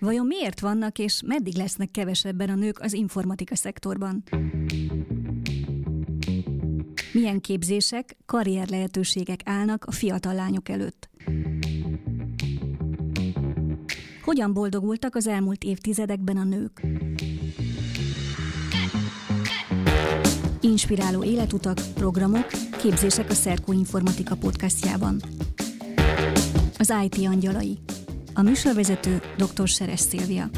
Vajon miért vannak és meddig lesznek kevesebben a nők az informatika szektorban? Milyen képzések, karrier lehetőségek állnak a fiatal lányok előtt? Hogyan boldogultak az elmúlt évtizedekben a nők? Inspiráló életutak, programok, képzések a Szerkó Informatika podcastjában. Az IT angyalai. A műsorvezető dr. Seres Szilvia.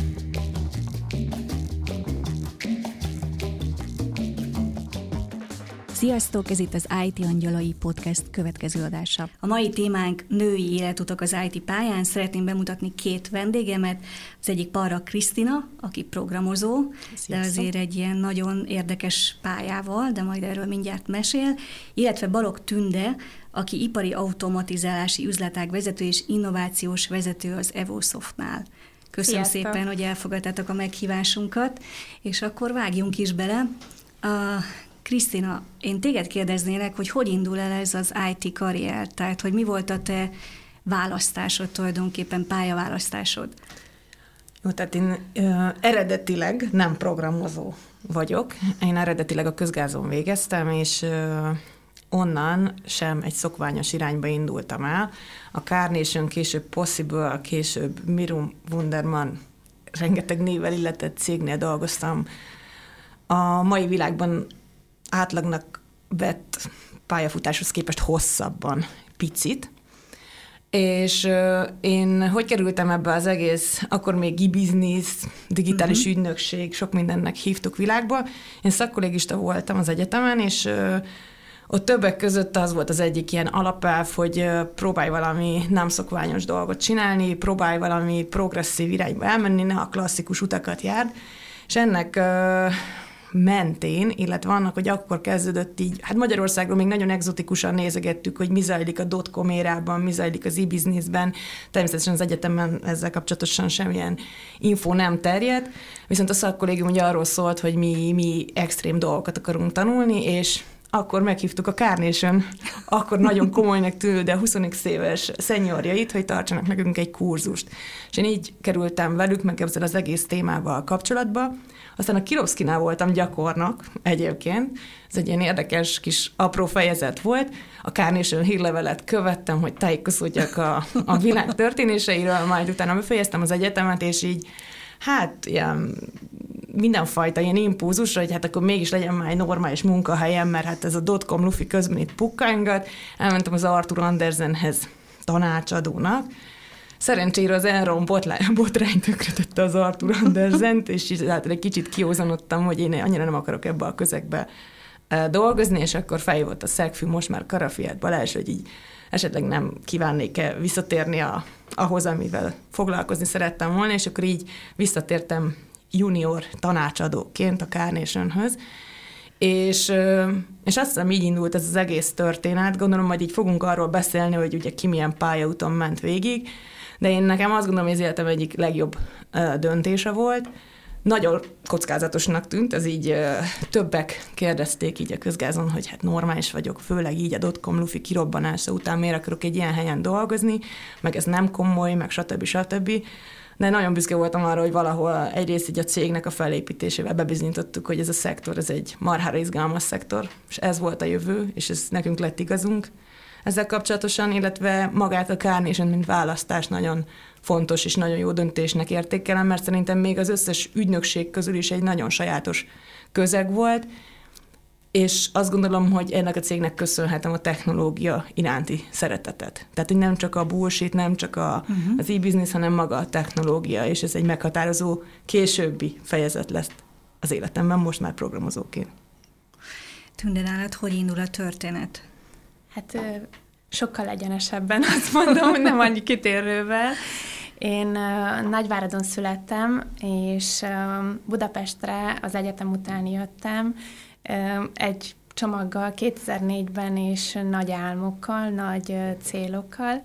Sziasztok, ez itt az IT Angyalai Podcast következő adása. A mai témánk női életutak az IT pályán. Szeretném bemutatni két vendégemet. Az egyik Parra Krisztina, aki programozó, Sziasztok. de azért egy ilyen nagyon érdekes pályával, de majd erről mindjárt mesél, illetve Balog Tünde, aki ipari automatizálási üzletág vezető és innovációs vezető az Evosoftnál. Köszönöm Sziasztok. szépen, hogy elfogadtátok a meghívásunkat, és akkor vágjunk is bele. A Krisztina, én téged kérdeznélek, hogy hogy indul el ez az IT karrier, tehát hogy mi volt a te választásod tulajdonképpen, pályaválasztásod? Jó, tehát én ö, eredetileg nem programozó vagyok. Én eredetileg a közgázon végeztem, és ö, onnan sem egy szokványos irányba indultam el. A Carnation, később Possible, később Mirum Wunderman, rengeteg névvel illetett cégnél dolgoztam. A mai világban átlagnak vett pályafutáshoz képest hosszabban picit, és én hogy kerültem ebbe az egész, akkor még e-business, digitális uh-huh. ügynökség, sok mindennek hívtuk világba. Én szakkolégista voltam az egyetemen, és ott többek között az volt az egyik ilyen alapelv, hogy próbálj valami nem szokványos dolgot csinálni, próbálj valami progresszív irányba elmenni, ne a klasszikus utakat járd, és ennek mentén, illetve annak, hogy akkor kezdődött így, hát Magyarországról még nagyon exotikusan nézegettük, hogy mi zajlik a dotcom érában, mi zajlik az e-businessben, természetesen az egyetemen ezzel kapcsolatosan semmilyen info nem terjedt, viszont a szakkollégium ugye arról szólt, hogy mi, mi extrém dolgokat akarunk tanulni, és akkor meghívtuk a Carnation, akkor nagyon komolynak tűnő, de 20 éves szenyorjait, hogy tartsanak nekünk egy kurzust. És én így kerültem velük, meg ezzel az egész témával kapcsolatba, aztán a Kirovszkinál voltam gyakornak egyébként, ez egy ilyen érdekes kis apró fejezet volt. A Carnation hírlevelet követtem, hogy tájékozódjak a, a világ történéseiről, majd utána befejeztem az egyetemet, és így hát ilyen mindenfajta ilyen impulzus, hogy hát akkor mégis legyen már egy normális munkahelyem, mert hát ez a dotcom lufi közben itt pukkángat. Elmentem az Arthur Andersenhez tanácsadónak, Szerencsére az Enron botrány tönkretette az Arthur Andersent, és hát egy kicsit kiózanodtam, hogy én annyira nem akarok ebbe a közegbe e, dolgozni, és akkor feljövott a szegfű, most már Karafiát Balázs, hogy így esetleg nem kívánnék-e visszatérni a, ahhoz, amivel foglalkozni szerettem volna, és akkor így visszatértem junior tanácsadóként a Carnationhöz, és, és azt hiszem így indult ez az egész történet, gondolom majd így fogunk arról beszélni, hogy ugye ki milyen pályaúton ment végig, de én nekem azt gondolom, hogy az életem egyik legjobb döntése volt. Nagyon kockázatosnak tűnt, ez így többek kérdezték így a közgázon, hogy hát normális vagyok, főleg így a dotcom lufi kirobbanása után miért akarok egy ilyen helyen dolgozni, meg ez nem komoly, meg stb. stb. De nagyon büszke voltam arra, hogy valahol egyrészt így a cégnek a felépítésével bebizonyítottuk, hogy ez a szektor, ez egy marhára izgalmas szektor, és ez volt a jövő, és ez nekünk lett igazunk. Ezzel kapcsolatosan, illetve magát a Carnation, mint választás nagyon fontos és nagyon jó döntésnek értékelem, mert szerintem még az összes ügynökség közül is egy nagyon sajátos közeg volt, és azt gondolom, hogy ennek a cégnek köszönhetem a technológia iránti szeretetet. Tehát, hogy nem csak a bullshit, nem csak a, uh-huh. az e-business, hanem maga a technológia, és ez egy meghatározó későbbi fejezet lesz az életemben, most már programozóként. Tünde nálad, hogy indul a történet? Hát sokkal egyenesebben azt mondom, nem annyi kitérővel. Én Nagyváradon születtem, és Budapestre az egyetem után jöttem egy csomaggal 2004-ben és nagy álmokkal, nagy célokkal.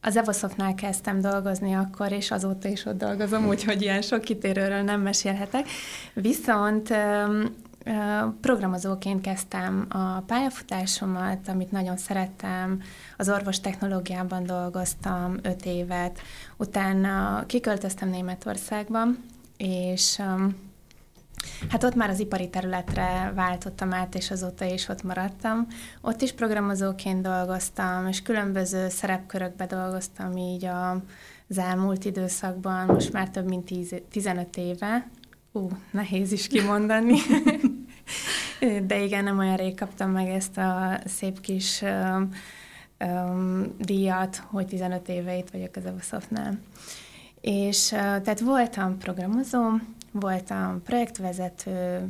Az Evosoftnál kezdtem dolgozni akkor, és azóta is ott dolgozom, úgyhogy ilyen sok kitérőről nem mesélhetek. Viszont Programozóként kezdtem a pályafutásomat, amit nagyon szerettem. Az orvos technológiában dolgoztam öt évet, utána kiköltöztem Németországba, és Hát ott már az ipari területre váltottam át, és azóta is ott maradtam. Ott is programozóként dolgoztam, és különböző szerepkörökbe dolgoztam így a, az elmúlt időszakban, most már több mint 10, 15 éve. Ú, nehéz is kimondani. De igen, nem olyan rég kaptam meg ezt a szép kis um, um, díjat, hogy 15 éve itt vagyok az Evosoftnál. És uh, tehát voltam programozó, voltam projektvezető,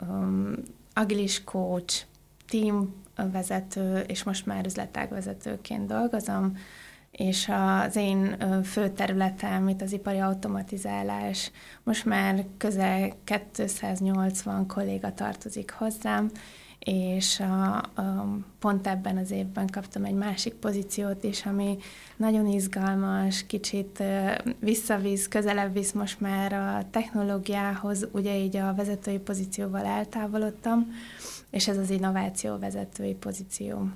um, agilis coach, team vezető, és most már üzletágvezetőként dolgozom, és az én fő területem, itt az ipari automatizálás, most már közel 280 kolléga tartozik hozzám, és a, a, pont ebben az évben kaptam egy másik pozíciót is, ami nagyon izgalmas, kicsit visszavisz, közelebb visz most már a technológiához, ugye így a vezetői pozícióval eltávolodtam, és ez az innováció vezetői pozíció.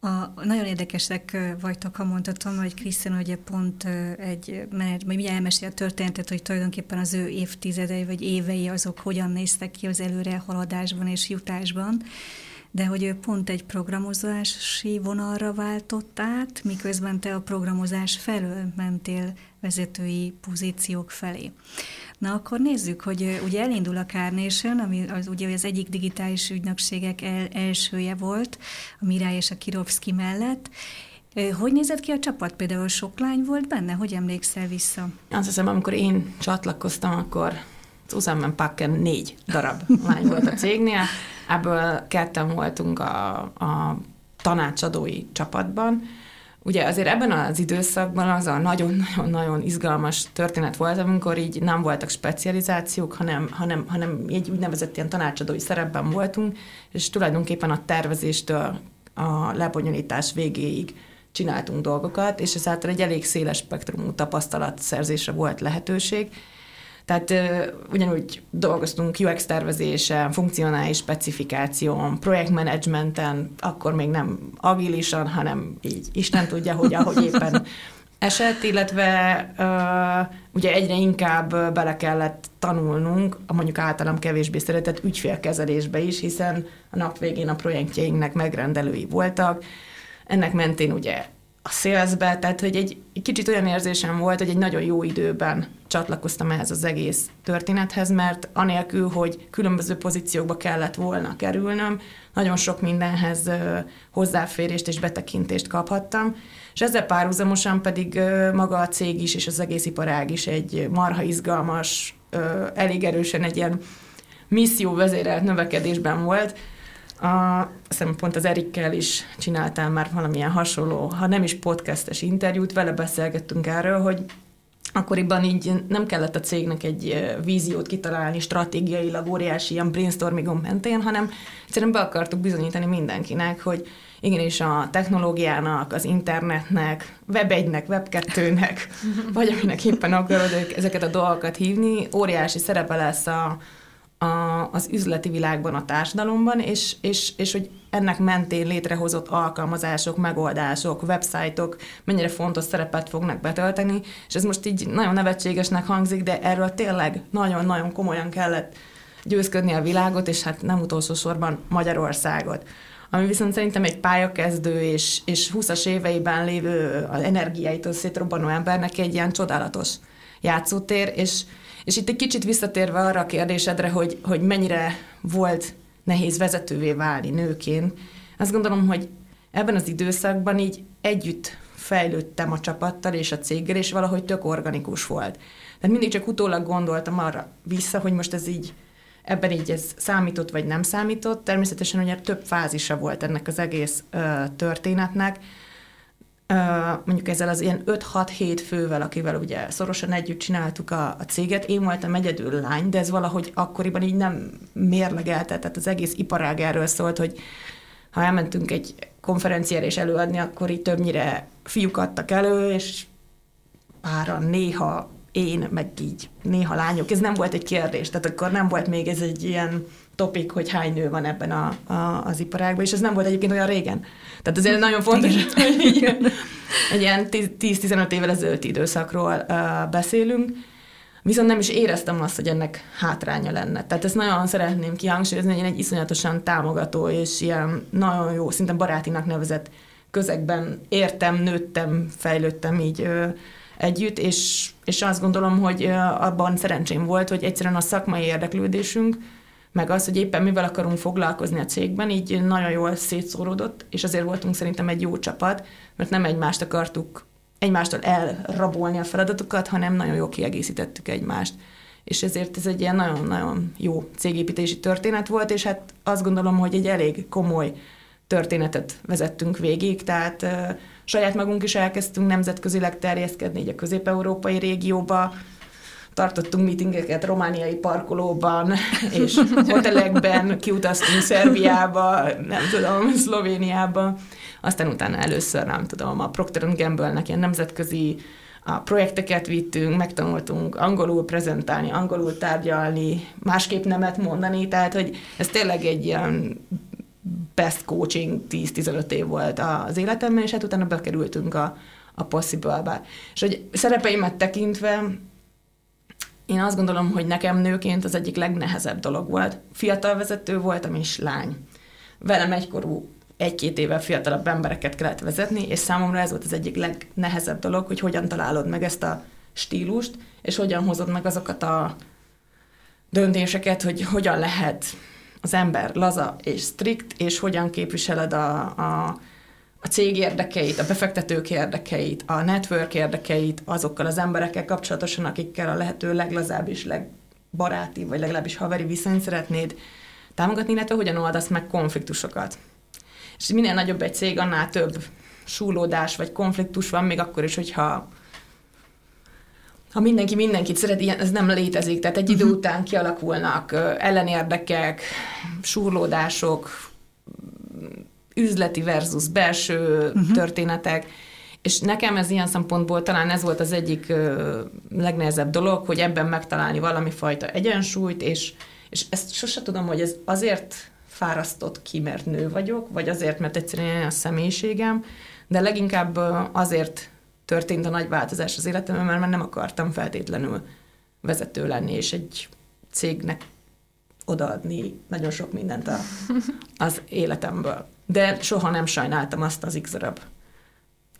A, nagyon érdekesek vagytok, ha mondhatom, hogy Krisztián ugye pont egy menet, vagy mindjárt a történetet, hogy tulajdonképpen az ő évtizedei vagy évei azok hogyan néztek ki az előre haladásban és jutásban, de hogy ő pont egy programozási vonalra váltott át, miközben te a programozás felől mentél vezetői pozíciók felé. Na akkor nézzük, hogy ugye elindul a Carnation, ami az, ugye az egyik digitális ügynökségek el, elsője volt, a Mirály és a Kirovszki mellett, hogy nézett ki a csapat? Például sok lány volt benne? Hogy emlékszel vissza? Azt hiszem, amikor én csatlakoztam, akkor Susan Packen négy darab lány volt a cégnél, ebből ketten voltunk a, a tanácsadói csapatban, Ugye azért ebben az időszakban az a nagyon-nagyon-nagyon izgalmas történet volt, amikor így nem voltak specializációk, hanem, hanem, hanem egy úgynevezett ilyen tanácsadói szerepben voltunk, és tulajdonképpen a tervezéstől a lebonyolítás végéig csináltunk dolgokat, és ezáltal egy elég széles spektrumú tapasztalatszerzésre volt lehetőség, tehát ugyanúgy dolgoztunk UX tervezésen, funkcionális specifikáción, projektmenedzsmenten, akkor még nem agilisan, hanem így Isten tudja, hogy ahogy éppen esett, illetve uh, ugye egyre inkább bele kellett tanulnunk, a mondjuk általam kevésbé szeretett ügyfélkezelésbe is, hiszen a nap végén a projektjeinknek megrendelői voltak. Ennek mentén ugye a szélzbe, tehát hogy egy, egy kicsit olyan érzésem volt, hogy egy nagyon jó időben csatlakoztam ehhez az egész történethez, mert anélkül, hogy különböző pozíciókba kellett volna kerülnöm, nagyon sok mindenhez hozzáférést és betekintést kaphattam, és ezzel párhuzamosan pedig maga a cég is és az egész iparág is egy marha izgalmas, elég erősen egy ilyen misszió vezérelt növekedésben volt, a, hiszem pont az Erikkel is csináltál már valamilyen hasonló, ha nem is podcastes interjút, vele beszélgettünk erről, hogy akkoriban így nem kellett a cégnek egy víziót kitalálni stratégiailag óriási ilyen brainstormingon mentén, hanem egyszerűen be akartuk bizonyítani mindenkinek, hogy igenis a technológiának, az internetnek, web 1-nek, web 2-nek, vagy aminek éppen akarod ezeket a dolgokat hívni, óriási szerepe lesz a, a, az üzleti világban, a társadalomban, és, és, és hogy ennek mentén létrehozott alkalmazások, megoldások, websájtok mennyire fontos szerepet fognak betölteni, és ez most így nagyon nevetségesnek hangzik, de erről tényleg nagyon-nagyon komolyan kellett győzködni a világot, és hát nem utolsó sorban Magyarországot. Ami viszont szerintem egy pályakezdő és, és 20-as éveiben lévő az energiáitól szétrobbanó embernek egy ilyen csodálatos játszótér, és, és itt egy kicsit visszatérve arra a kérdésedre, hogy, hogy mennyire volt nehéz vezetővé válni nőként, azt gondolom, hogy ebben az időszakban így együtt fejlődtem a csapattal és a céggel, és valahogy tök organikus volt. Tehát mindig csak utólag gondoltam arra vissza, hogy most ez így, ebben így ez számított vagy nem számított. Természetesen ugye több fázisa volt ennek az egész ö, történetnek, mondjuk ezzel az ilyen 5-6-7 fővel, akivel ugye szorosan együtt csináltuk a, a céget, én voltam egyedül lány, de ez valahogy akkoriban így nem mérlegelte, tehát az egész iparág erről szólt, hogy ha elmentünk egy konferenciára és előadni, akkor így többnyire fiúk adtak elő, és páran néha én, meg így néha lányok. Ez nem volt egy kérdés, tehát akkor nem volt még ez egy ilyen topik, hogy hány nő van ebben a, a, az iparágban, és ez nem volt egyébként olyan régen. Tehát azért nagyon fontos, hogy egy ilyen 10-15 évvel ezelőtt időszakról uh, beszélünk, viszont nem is éreztem azt, hogy ennek hátránya lenne. Tehát ezt nagyon szeretném kihangsúlyozni, hogy én egy iszonyatosan támogató és ilyen nagyon jó, szinte barátinak nevezett közegben értem, nőttem, fejlődtem így ö, együtt, és, és azt gondolom, hogy ö, abban szerencsém volt, hogy egyszerűen a szakmai érdeklődésünk, meg az, hogy éppen mivel akarunk foglalkozni a cégben, így nagyon jól szétszóródott, és azért voltunk szerintem egy jó csapat, mert nem egymást akartuk egymástól elrabolni a feladatokat, hanem nagyon jól kiegészítettük egymást. És ezért ez egy ilyen nagyon-nagyon jó cégépítési történet volt, és hát azt gondolom, hogy egy elég komoly történetet vezettünk végig, tehát saját magunk is elkezdtünk nemzetközileg terjeszkedni így a közép-európai régióba, tartottunk meetingeket romániai parkolóban, és hotelekben, kiutaztunk Szerbiába, nem tudom, Szlovéniába, aztán utána először, nem tudom, a Procter Gamble-nek ilyen nemzetközi a projekteket vittünk, megtanultunk angolul prezentálni, angolul tárgyalni, másképp nemet mondani, tehát hogy ez tényleg egy ilyen best coaching 10-15 év volt az életemben, és hát utána bekerültünk a, a Possible-be. És hogy szerepeimet tekintve, én azt gondolom, hogy nekem nőként az egyik legnehezebb dolog volt. Fiatal vezető voltam, és lány. Velem egykorú egy-két éve fiatalabb embereket kellett vezetni, és számomra ez volt az egyik legnehezebb dolog, hogy hogyan találod meg ezt a stílust, és hogyan hozod meg azokat a döntéseket, hogy hogyan lehet az ember laza és strikt, és hogyan képviseled a, a, a cég érdekeit, a befektetők érdekeit, a network érdekeit azokkal az emberekkel kapcsolatosan, akikkel a lehető leglazább és legbaráti, vagy legalábbis haveri viszonyt szeretnéd támogatni, illetve hogyan oldasz meg konfliktusokat. És minél nagyobb egy cég, annál több súlódás vagy konfliktus van, még akkor is, hogyha ha mindenki mindenkit szeret, ilyen, ez nem létezik. Tehát egy idő uh-huh. után kialakulnak ellenérdekek, súrlódások, üzleti versus belső uh-huh. történetek, és nekem ez ilyen szempontból talán ez volt az egyik legnehezebb dolog, hogy ebben megtalálni valami fajta egyensúlyt, és, és ezt sose tudom, hogy ez azért fárasztott ki, mert nő vagyok, vagy azért, mert egyszerűen a személyiségem, de leginkább azért történt a nagy változás az életemben, mert nem akartam feltétlenül vezető lenni, és egy cégnek odaadni nagyon sok mindent a, az életemből. De soha nem sajnáltam azt az x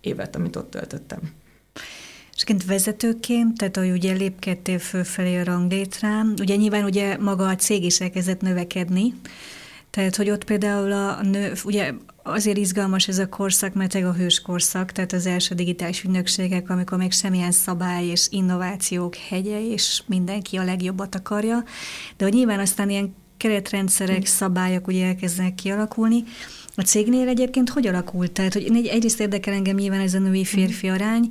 évet, amit ott töltöttem. És kint vezetőként, tehát ahogy ugye lépkedtél fölfelé a ranglétrán, ugye nyilván ugye maga a cég is elkezdett növekedni, tehát, hogy ott például a nő, ugye azért izgalmas ez a korszak, mert a hős korszak, tehát az első digitális ügynökségek, amikor még semmilyen szabály és innovációk hegye, és mindenki a legjobbat akarja, de hogy nyilván aztán ilyen keretrendszerek, szabályok ugye elkezdenek kialakulni, a cégnél egyébként hogy alakult? Tehát, hogy egyrészt érdekel engem nyilván ez a női-férfi arány,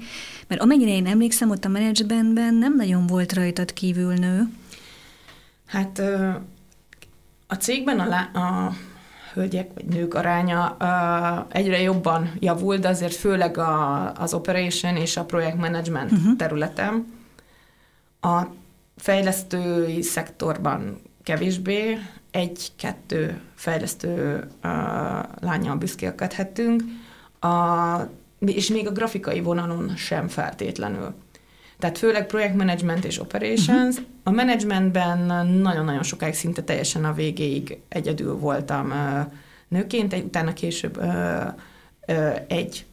mert amennyire én emlékszem, ott a menedzsmentben nem nagyon volt rajtad kívül nő. Hát a cégben a, a hölgyek vagy nők aránya uh, egyre jobban javult, de azért főleg a, az operation és a projektmanagement uh-huh. területen. A fejlesztői szektorban kevésbé, egy-kettő fejlesztő uh, lányjal büszkélkedhetünk, a, és még a grafikai vonalon sem feltétlenül. Tehát főleg projektmanagement és operations. Uh-huh. A managementben nagyon-nagyon sokáig szinte teljesen a végéig egyedül voltam nőként, egy, utána később egy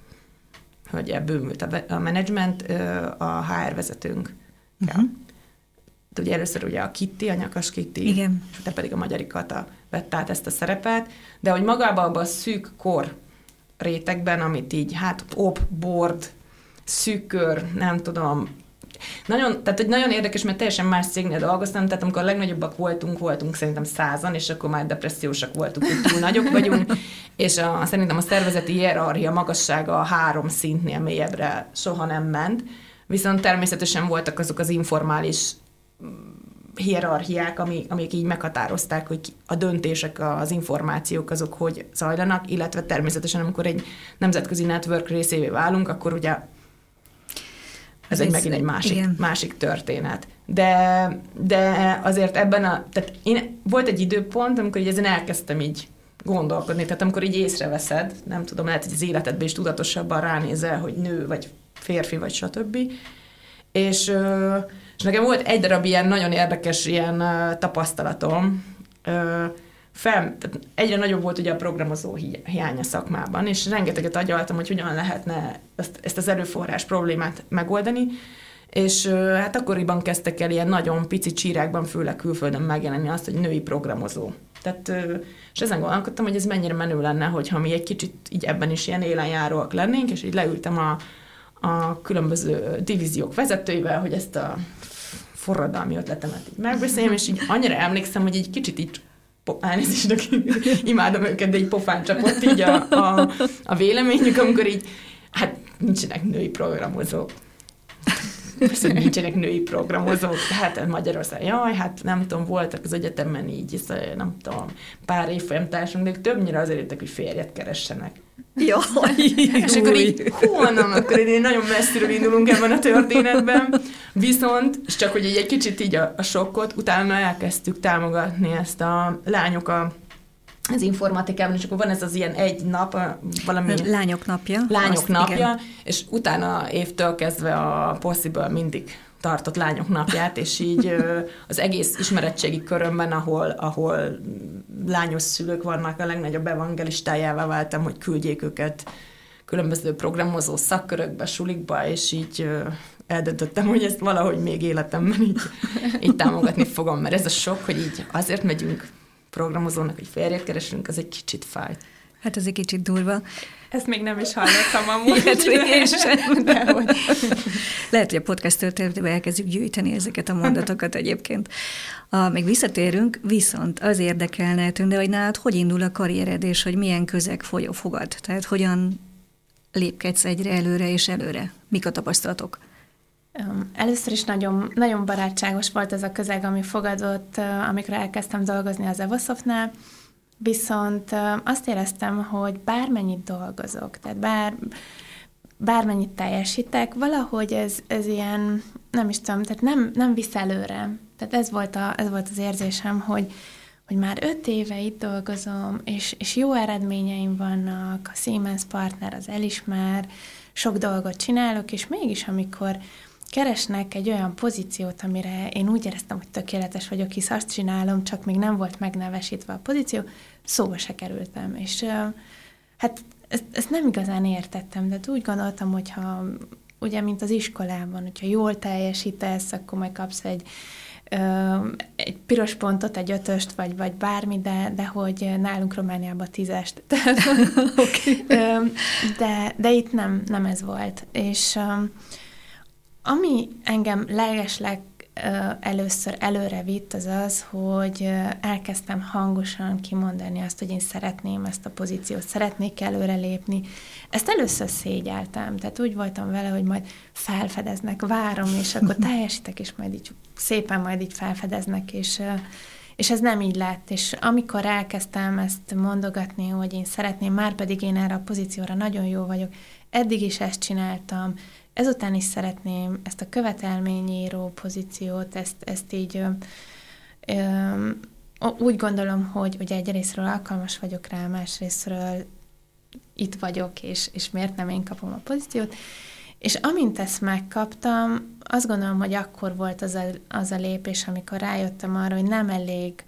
hogy bővült a, a management, a HR vezetőnk. Uh-huh. Ja. Ugye először ugye a Kitty, a nyakas Kitty, Igen. de pedig a Magyari Kata vett át ezt a szerepet, de hogy magában abban a szűk kor rétegben, amit így hát op, board, szűk kör, nem tudom, nagyon, tehát egy nagyon érdekes, mert teljesen más cégnél dolgoztam, tehát amikor a legnagyobbak voltunk, voltunk szerintem százan, és akkor már depressziósak voltunk, hogy túl nagyok vagyunk, és a, szerintem a szervezeti hierarchia magassága a három szintnél mélyebbre soha nem ment, viszont természetesen voltak azok az informális hierarchiák, amik, amik így meghatározták, hogy a döntések, az információk azok hogy zajlanak, illetve természetesen amikor egy nemzetközi network részévé válunk, akkor ugye ez, ez egy megint egy másik, másik történet. De, de azért ebben a, tehát én, volt egy időpont, amikor így ezen elkezdtem így gondolkodni, tehát amikor így észreveszed, nem tudom, lehet, hogy az életedben is tudatosabban ránézel, hogy nő, vagy férfi, vagy stb. És, és nekem volt egy darab ilyen nagyon érdekes ilyen tapasztalatom, fel, tehát egyre nagyobb volt ugye a programozó hiánya szakmában, és rengeteget agyaltam, hogy hogyan lehetne ezt, ezt az erőforrás problémát megoldani, és hát akkoriban kezdtek el ilyen nagyon pici csírákban, főleg külföldön megjelenni azt, hogy női programozó. Tehát, és ezen gondolkodtam, hogy ez mennyire menő lenne, hogyha mi egy kicsit így ebben is ilyen élenjáróak lennénk, és így leültem a, a különböző divíziók vezetőivel, hogy ezt a forradalmi ötletemet így megbeszéljem, és így annyira emlékszem, hogy egy kicsit így elnézést, imádom őket, de így pofán csapott így a, a, a véleményük, amikor így, hát nincsenek női programozók. Persze, nincsenek női programozók, hát Magyarország, jaj, hát nem tudom, voltak az egyetemen így, nem tudom, pár évfolyamtársunk, de többnyire azért jöttek, hogy férjet keressenek. Jaj, és akkor így, honnan, akkor így nagyon messziről indulunk ebben a történetben. Viszont, és csak hogy egy kicsit így a, a sokkot, utána elkezdtük támogatni ezt a lányok a az informatikában, és akkor van ez az ilyen egy nap, valami... Lányok napja. Lányok azt, napja, igen. és utána évtől kezdve a Possible mindig tartott lányok napját, és így az egész ismeretségi körömben, ahol, ahol lányos szülők vannak, a legnagyobb evangelistájává váltam, hogy küldjék őket különböző programozó szakkörökbe, sulikba, és így eldöntöttem, hogy ezt valahogy még életemben így, így támogatni fogom, mert ez a sok, hogy így azért megyünk programozónak, hogy férjet keresünk, az egy kicsit fáj. Hát ez egy kicsit durva. Ezt még nem is hallottam amúgy. Ilyet, de hogy. Lehet, hogy a podcast történetében elkezdjük gyűjteni ezeket a mondatokat egyébként. A, még visszatérünk, viszont az érdekelne, de hogy nálad hogy indul a karriered, és hogy milyen közeg fogad? Tehát hogyan lépkedsz egyre előre és előre? Mik a tapasztalatok? Először is nagyon, nagyon barátságos volt ez a közeg, ami fogadott, amikor elkezdtem dolgozni az Evosoftnál, viszont azt éreztem, hogy bármennyit dolgozok, tehát bár, bármennyit teljesítek, valahogy ez, ez ilyen, nem is tudom, tehát nem, nem visz előre. Tehát ez volt, a, ez volt az érzésem, hogy, hogy már öt éve itt dolgozom, és, és jó eredményeim vannak, a Siemens partner az elismer, sok dolgot csinálok, és mégis amikor keresnek egy olyan pozíciót, amire én úgy éreztem, hogy tökéletes vagyok, hisz azt csinálom, csak még nem volt megnevesítve a pozíció, szóba se kerültem. És hát ezt, ezt nem igazán értettem, de úgy gondoltam, hogyha ugye, mint az iskolában, hogyha jól teljesítesz, akkor majd kapsz egy, egy piros pontot, egy ötöst, vagy, vagy bármi, de, de hogy nálunk Romániában tízest. okay. de, de itt nem, nem ez volt. És ami engem legesleg először előre vitt, az az, hogy elkezdtem hangosan kimondani azt, hogy én szeretném ezt a pozíciót, szeretnék előrelépni. Ezt először szégyeltem, tehát úgy voltam vele, hogy majd felfedeznek, várom, és akkor teljesítek, és majd így szépen majd így felfedeznek, és, és ez nem így lett. És amikor elkezdtem ezt mondogatni, hogy én szeretném, már pedig én erre a pozícióra nagyon jó vagyok, eddig is ezt csináltam, ezután is szeretném ezt a követelményíró pozíciót, ezt, ezt így ö, ö, úgy gondolom, hogy ugye egyrésztről alkalmas vagyok rá, másrésztről itt vagyok, és, és miért nem én kapom a pozíciót. És amint ezt megkaptam, azt gondolom, hogy akkor volt az a, az a lépés, amikor rájöttem arra, hogy nem elég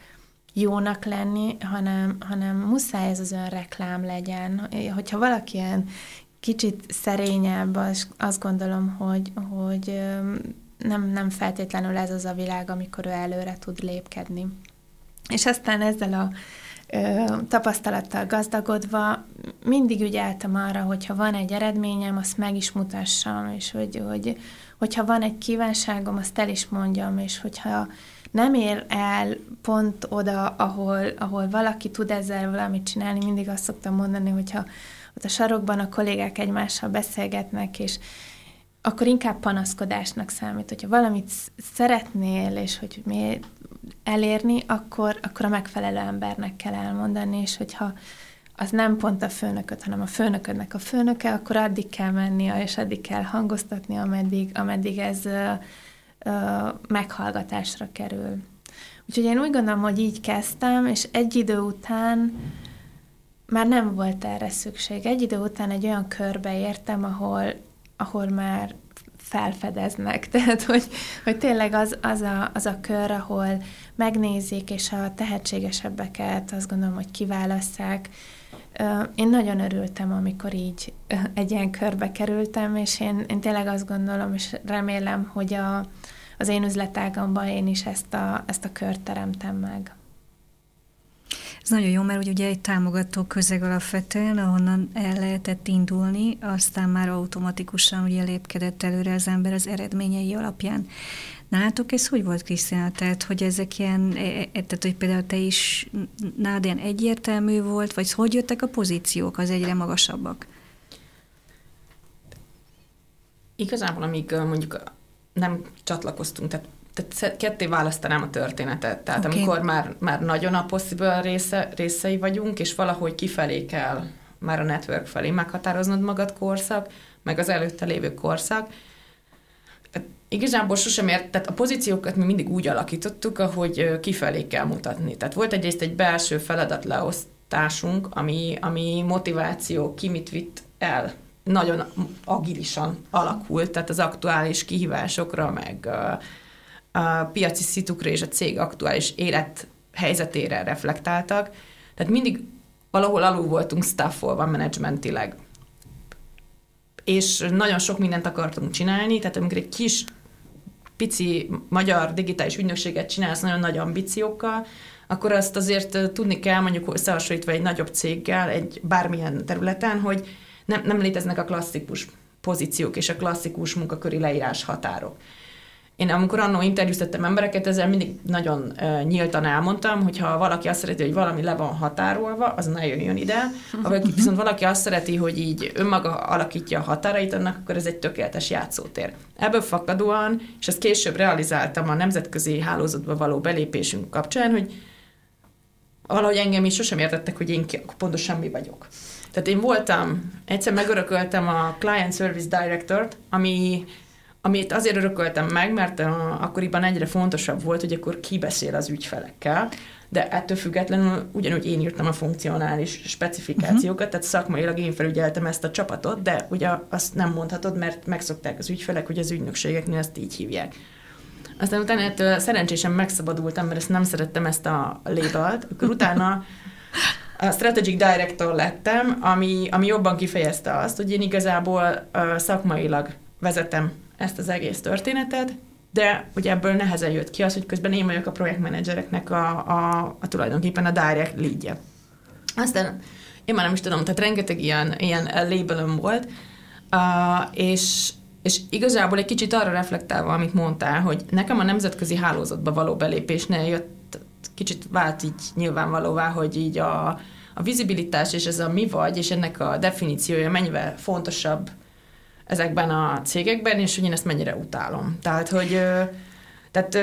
jónak lenni, hanem, hanem muszáj ez az önreklám legyen. Hogyha valaki ilyen kicsit szerényebb, az, azt gondolom, hogy, hogy nem, nem feltétlenül ez az a világ, amikor ő előre tud lépkedni. És aztán ezzel a ö, tapasztalattal gazdagodva mindig ügyeltem arra, hogyha van egy eredményem, azt meg is mutassam, és hogy, hogy, hogyha van egy kívánságom, azt el is mondjam, és hogyha nem ér el pont oda, ahol, ahol valaki tud ezzel valamit csinálni, mindig azt szoktam mondani, hogyha ott a sarokban a kollégák egymással beszélgetnek, és akkor inkább panaszkodásnak számít. Hogyha valamit szeretnél, és hogy mi elérni, akkor, akkor a megfelelő embernek kell elmondani, és hogyha az nem pont a főnököt, hanem a főnöködnek a főnöke, akkor addig kell mennie, és addig kell hangoztatni, ameddig, ameddig ez ö, ö, meghallgatásra kerül. Úgyhogy én úgy gondolom, hogy így kezdtem, és egy idő után már nem volt erre szükség. Egy idő után egy olyan körbe értem, ahol, ahol már felfedeznek. Tehát, hogy, hogy tényleg az, az, a, az a kör, ahol megnézik, és a tehetségesebbeket azt gondolom, hogy kiválasszák. Én nagyon örültem, amikor így egy ilyen körbe kerültem, és én, én tényleg azt gondolom, és remélem, hogy a, az én üzletágamban én is ezt a, ezt a kört teremtem meg. Ez nagyon jó, mert ugye egy támogató közeg alapvetően, ahonnan el lehetett indulni, aztán már automatikusan ugye lépkedett előre az ember az eredményei alapján. Nálatok ez hogy volt, Krisztina? Tehát, hogy ezek ilyen, e, e, tehát, hogy például te is, nálad ilyen egyértelmű volt, vagy hogy jöttek a pozíciók az egyre magasabbak? Igazából, amíg mondjuk nem csatlakoztunk, tehát tehát ketté választanám a történetet. Tehát okay. amikor már, már nagyon a possible része, részei vagyunk, és valahogy kifelé kell már a network felé meghatároznod magad korszak, meg az előtte lévő korszak. Igazából sosem ért, tehát a pozíciókat mi mindig úgy alakítottuk, ahogy kifelé kell mutatni. Tehát volt egyrészt egy belső feladat leosztásunk, ami, ami motiváció, ki mit vitt el nagyon agilisan alakult, tehát az aktuális kihívásokra, meg a piaci szitukra és a cég aktuális élet helyzetére reflektáltak. Tehát mindig valahol alul voltunk staffolva menedzsmentileg. És nagyon sok mindent akartunk csinálni, tehát amikor egy kis pici magyar digitális ügynökséget csinálsz nagyon nagy ambíciókkal, akkor azt azért tudni kell mondjuk összehasonlítva egy nagyobb céggel, egy bármilyen területen, hogy nem, nem léteznek a klasszikus pozíciók és a klasszikus munkaköri leírás határok. Én amikor annó interjúztattam embereket, ezzel mindig nagyon uh, nyíltan elmondtam, hogy ha valaki azt szereti, hogy valami le van határolva, az ne jöjjön ide. Ha viszont valaki azt szereti, hogy így önmaga alakítja a határait, annak akkor ez egy tökéletes játszótér. Ebből fakadóan, és ezt később realizáltam a nemzetközi hálózatba való belépésünk kapcsán, hogy valahogy engem is sosem értettek, hogy én ki, pontosan mi vagyok. Tehát én voltam, egyszer megörököltem a Client Service Director-t, ami amit azért örököltem meg, mert akkoriban egyre fontosabb volt, hogy akkor ki beszél az ügyfelekkel, de ettől függetlenül ugyanúgy én írtam a funkcionális specifikációkat, uh-huh. tehát szakmailag én felügyeltem ezt a csapatot, de ugye azt nem mondhatod, mert megszokták az ügyfelek, hogy az ügynökségeknél ezt így hívják. Aztán utána ettől szerencsésen megszabadultam, mert ezt nem szerettem ezt a labelt, akkor utána a Strategic Director lettem, ami, ami jobban kifejezte azt, hogy én igazából uh, szakmailag vezetem ezt az egész történetet, de ugye ebből nehezen jött ki az, hogy közben én vagyok a projektmenedzsereknek a, a, a tulajdonképpen a direct leadje. Aztán én már nem is tudom, tehát rengeteg ilyen, ilyen labelem volt, uh, és, és igazából egy kicsit arra reflektálva, amit mondtál, hogy nekem a nemzetközi hálózatba való belépésnél jött, kicsit vált így nyilvánvalóvá, hogy így a, a vizibilitás és ez a mi vagy, és ennek a definíciója mennyivel fontosabb ezekben a cégekben, és hogy én ezt mennyire utálom. Tehát, hogy tehát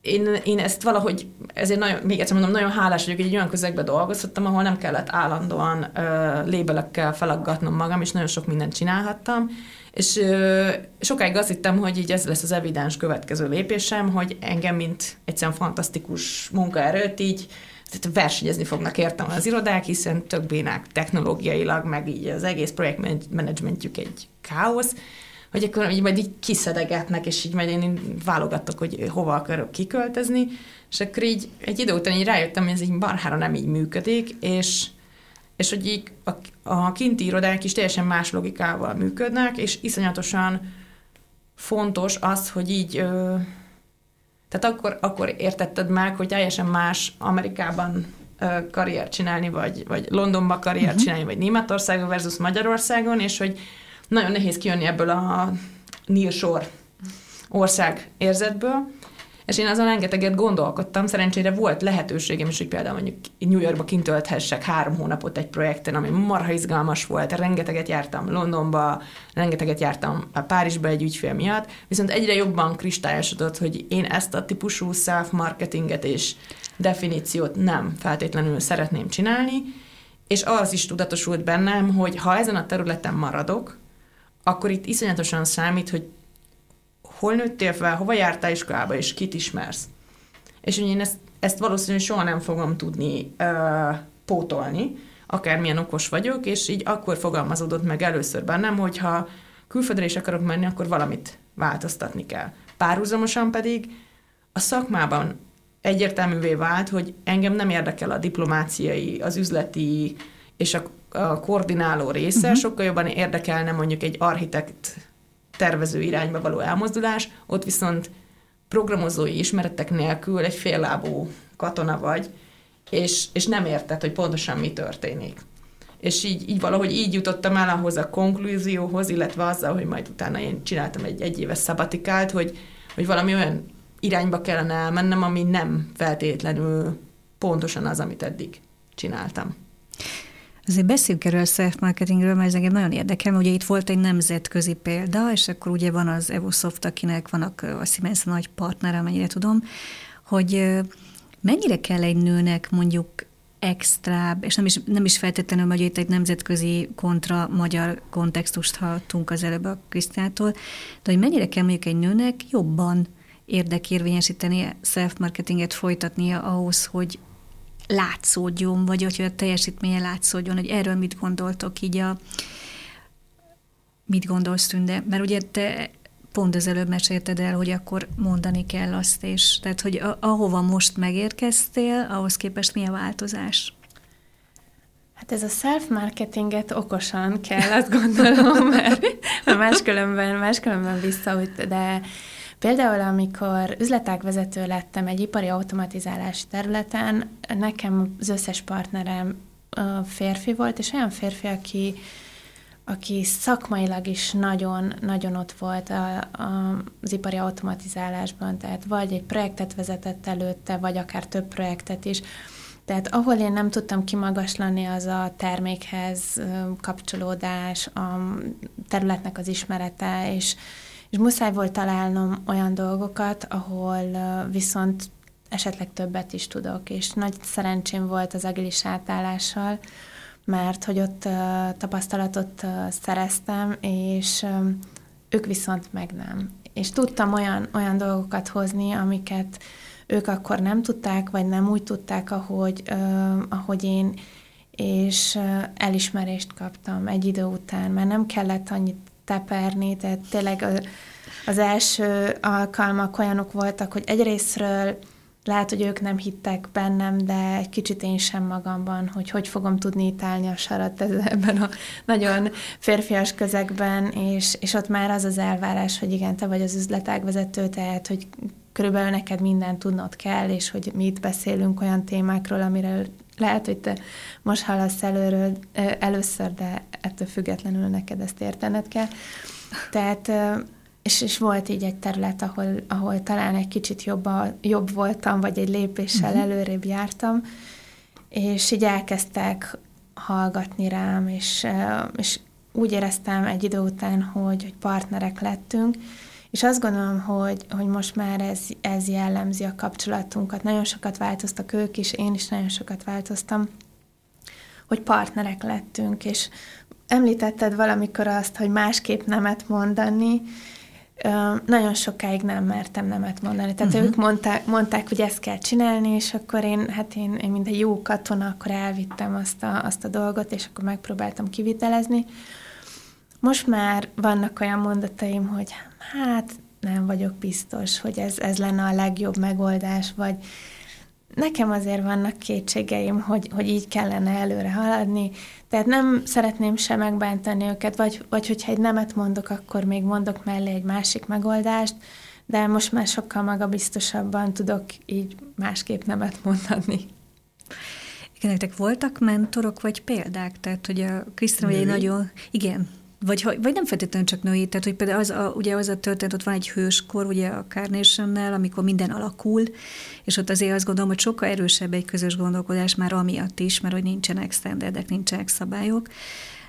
én, én ezt valahogy, ezért nagyon, még egyszer mondom, nagyon hálás vagyok, hogy egy olyan közegben dolgozhattam, ahol nem kellett állandóan ö, lébelekkel felaggatnom magam, és nagyon sok mindent csinálhattam, és ö, sokáig azt hittem, hogy így ez lesz az evidens következő lépésem, hogy engem, mint egyszerűen fantasztikus munkaerőt így tehát versenyezni fognak értem az irodák, hiszen tök bénák technológiailag, meg így az egész projektmenedzsmentjük egy káosz, hogy akkor így majd így kiszedegetnek, és így majd én válogatok, hogy hova akarok kiköltözni, és akkor így egy idő után így rájöttem, hogy ez így barhára nem így működik, és, és hogy így a, a kinti irodák is teljesen más logikával működnek, és iszonyatosan fontos az, hogy így tehát akkor, akkor értetted meg, hogy teljesen más Amerikában karrier csinálni, vagy, vagy Londonban karrier uh-huh. csinálni, vagy Németországon versus Magyarországon, és hogy nagyon nehéz kijönni ebből a nearshore ország érzetből, és én azon rengeteget gondolkodtam, szerencsére volt lehetőségem is, hogy például mondjuk New Yorkba kint három hónapot egy projekten, ami marha izgalmas volt, rengeteget jártam Londonba, rengeteget jártam Párizsba egy ügyfél miatt, viszont egyre jobban kristályosodott, hogy én ezt a típusú self-marketinget és definíciót nem feltétlenül szeretném csinálni, és az is tudatosult bennem, hogy ha ezen a területen maradok, akkor itt iszonyatosan számít, hogy hol nőttél fel, hova jártál iskolába, és kit ismersz. És hogy én ezt, ezt valószínűleg soha nem fogom tudni uh, pótolni, akármilyen okos vagyok, és így akkor fogalmazódott meg először bennem, hogy ha külföldre is akarok menni, akkor valamit változtatni kell. Párhuzamosan pedig a szakmában egyértelművé vált, hogy engem nem érdekel a diplomáciai, az üzleti és a, a koordináló része, uh-huh. sokkal jobban érdekelne mondjuk egy architekt tervező irányba való elmozdulás, ott viszont programozói ismeretek nélkül egy féllábú katona vagy, és, és nem érted, hogy pontosan mi történik. És így, így valahogy így jutottam el ahhoz a konklúzióhoz, illetve azzal, hogy majd utána én csináltam egy egyéves szabatikált, hogy, hogy valami olyan irányba kellene elmennem, ami nem feltétlenül pontosan az, amit eddig csináltam. Azért beszéljünk erről a self-marketingről, mert ez engem nagyon érdekel, mert ugye itt volt egy nemzetközi példa, és akkor ugye van az Evosoft, akinek vannak a Siemens nagy partnere, amennyire tudom, hogy mennyire kell egy nőnek mondjuk extrább, és nem is, nem is feltétlenül, hogy itt egy nemzetközi kontra magyar kontextust hallottunk az előbb a Krisztától, de hogy mennyire kell mondjuk egy nőnek jobban érdekérvényesíteni, self-marketinget folytatnia ahhoz, hogy látszódjon, vagy hogy a teljesítménye látszódjon, hogy erről mit gondoltok így a mit gondolsz, Tünde? Mert ugye te pont az előbb mesélted el, hogy akkor mondani kell azt, és tehát, hogy ahova most megérkeztél, ahhoz képest mi a változás? Hát ez a self-marketinget okosan kell, azt gondolom, mert, mert máskülönben, máskülönben visszaút, de Például, amikor üzletágvezető lettem egy ipari automatizálási területen, nekem az összes partnerem férfi volt, és olyan férfi, aki, aki szakmailag is nagyon, nagyon ott volt a, a, az ipari automatizálásban, tehát vagy egy projektet vezetett előtte, vagy akár több projektet is. Tehát ahol én nem tudtam kimagaslani, az a termékhez kapcsolódás, a területnek az ismerete, és, és muszáj volt találnom olyan dolgokat, ahol viszont esetleg többet is tudok, és nagy szerencsém volt az agilis átállással, mert hogy ott tapasztalatot szereztem, és ők viszont meg nem. És tudtam olyan, olyan dolgokat hozni, amiket ők akkor nem tudták, vagy nem úgy tudták, ahogy, ahogy én, és elismerést kaptam egy idő után, mert nem kellett annyit teperni, tehát tényleg az első alkalmak olyanok voltak, hogy egyrésztről lehet, hogy ők nem hittek bennem, de egy kicsit én sem magamban, hogy hogy fogom tudni ítálni a sarat ebben a nagyon férfias közegben, és, és ott már az az elvárás, hogy igen, te vagy az üzletágvezető, tehát, hogy körülbelül neked mindent tudnod kell, és hogy mi itt beszélünk olyan témákról, amiről lehet, hogy te most hallasz előről, először, de ettől függetlenül neked ezt értened kell. Tehát, és, és volt így egy terület, ahol, ahol talán egy kicsit jobb, a, jobb voltam, vagy egy lépéssel uh-huh. előrébb jártam, és így elkezdtek hallgatni rám, és, és úgy éreztem egy idő után, hogy, hogy partnerek lettünk, és azt gondolom, hogy, hogy most már ez, ez jellemzi a kapcsolatunkat. Nagyon sokat változtak ők is, én is nagyon sokat változtam, hogy partnerek lettünk, és említetted valamikor azt, hogy másképp nemet mondani, nagyon sokáig nem mertem nemet mondani. Tehát uh-huh. ők mondták, mondták, hogy ezt kell csinálni, és akkor én, hát én, én mint egy jó katona, akkor elvittem azt a, azt a dolgot, és akkor megpróbáltam kivitelezni. Most már vannak olyan mondataim, hogy hát nem vagyok biztos, hogy ez, ez lenne a legjobb megoldás, vagy nekem azért vannak kétségeim, hogy, hogy így kellene előre haladni, tehát nem szeretném sem megbántani őket, vagy, vagy hogyha egy nemet mondok, akkor még mondok mellé egy másik megoldást, de most már sokkal magabiztosabban tudok így másképp nemet mondani. Igen, nektek voltak mentorok vagy példák? Tehát, hogy a Krisztina egy nagyon... Igen, vagy, vagy nem feltétlenül csak női, tehát hogy például az a, ugye az a történet, ott van egy hőskor, ugye a carnation amikor minden alakul, és ott azért azt gondolom, hogy sokkal erősebb egy közös gondolkodás már amiatt is, mert hogy nincsenek standardek, nincsenek szabályok,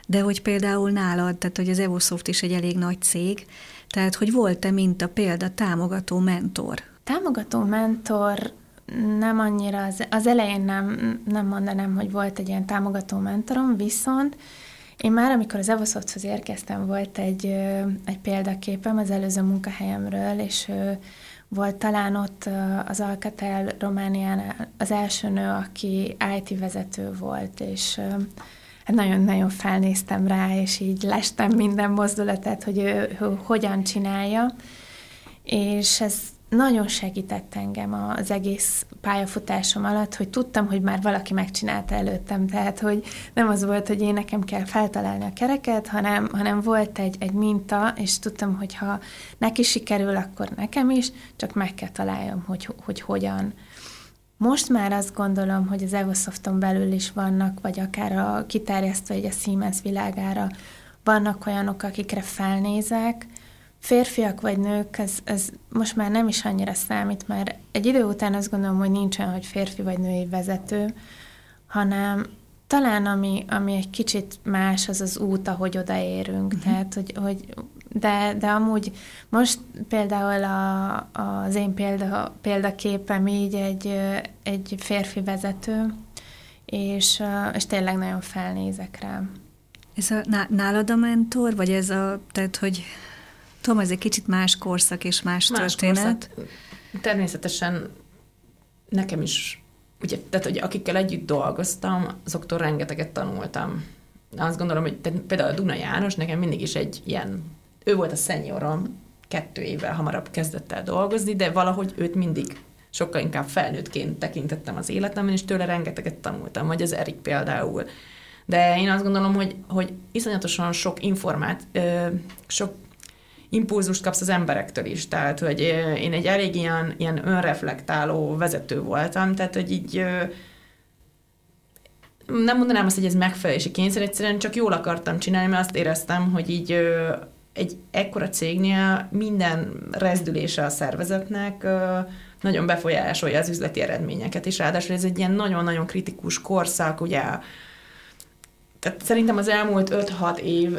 de hogy például nálad, tehát hogy az Evosoft is egy elég nagy cég, tehát hogy volt-e mint a példa támogató mentor? Támogató mentor nem annyira, az, az elején nem, nem mondanám, hogy volt egy ilyen támogató mentorom, viszont én már, amikor az Evosofthoz érkeztem, volt egy, egy példaképem az előző munkahelyemről, és volt talán ott az Alcatel Romániánál az első nő, aki IT vezető volt, és hát nagyon-nagyon felnéztem rá, és így lestem minden mozdulatát, hogy ő, ő hogyan csinálja, és ez nagyon segített engem az egész pályafutásom alatt, hogy tudtam, hogy már valaki megcsinálta előttem, tehát hogy nem az volt, hogy én nekem kell feltalálni a kereket, hanem, hanem volt egy, egy minta, és tudtam, hogy ha neki sikerül, akkor nekem is, csak meg kell találjam, hogy, hogy hogyan. Most már azt gondolom, hogy az Evosofton belül is vannak, vagy akár a kiterjesztve egy a Siemens világára, vannak olyanok, akikre felnézek, férfiak vagy nők, ez, ez most már nem is annyira számít, mert egy idő után azt gondolom, hogy nincs olyan, hogy férfi vagy női vezető, hanem talán ami, ami egy kicsit más, az az út, ahogy odaérünk. Uh-huh. Tehát, hogy, hogy de, de amúgy most például a, az én példa, példaképem így egy, egy férfi vezető, és, és tényleg nagyon felnézek rá. Ez a, nálad a mentor, vagy ez a, tehát, hogy Tudom, ez egy kicsit más korszak és más, más történet. Korszak. Természetesen nekem is, ugye, tehát, hogy akikkel együtt dolgoztam, azoktól rengeteget tanultam. Azt gondolom, hogy tehát például a Duna János nekem mindig is egy ilyen, ő volt a szenyorom, kettő évvel hamarabb kezdett el dolgozni, de valahogy őt mindig sokkal inkább felnőttként tekintettem az életemben, és tőle rengeteget tanultam, vagy az Erik például. De én azt gondolom, hogy, hogy iszonyatosan sok informát, sok impulzust kapsz az emberektől is. Tehát, hogy én egy elég ilyen, ilyen önreflektáló vezető voltam, tehát, hogy így nem mondanám azt, hogy ez megfelelési kényszer, egyszerűen csak jól akartam csinálni, mert azt éreztem, hogy így egy ekkora cégnél minden rezdülése a szervezetnek nagyon befolyásolja az üzleti eredményeket, és ráadásul ez egy ilyen nagyon-nagyon kritikus korszak, ugye tehát szerintem az elmúlt 5-6 év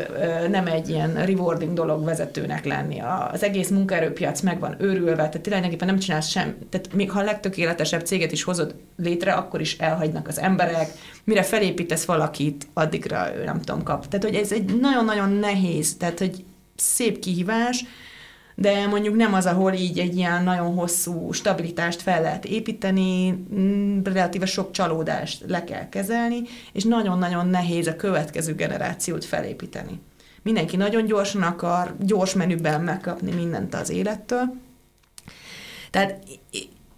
nem egy ilyen rewarding dolog vezetőnek lenni. Az egész munkaerőpiac meg van őrülve, tehát tulajdonképpen nem csinálsz sem, tehát még ha a legtökéletesebb céget is hozod létre, akkor is elhagynak az emberek, mire felépítesz valakit, addigra ő nem tudom kap. Tehát, hogy ez egy nagyon-nagyon nehéz, tehát, hogy szép kihívás, de mondjuk nem az, ahol így egy ilyen nagyon hosszú stabilitást fel lehet építeni, mm, relatíve sok csalódást le kell kezelni, és nagyon-nagyon nehéz a következő generációt felépíteni. Mindenki nagyon gyorsan akar, gyors menüben megkapni mindent az élettől. Tehát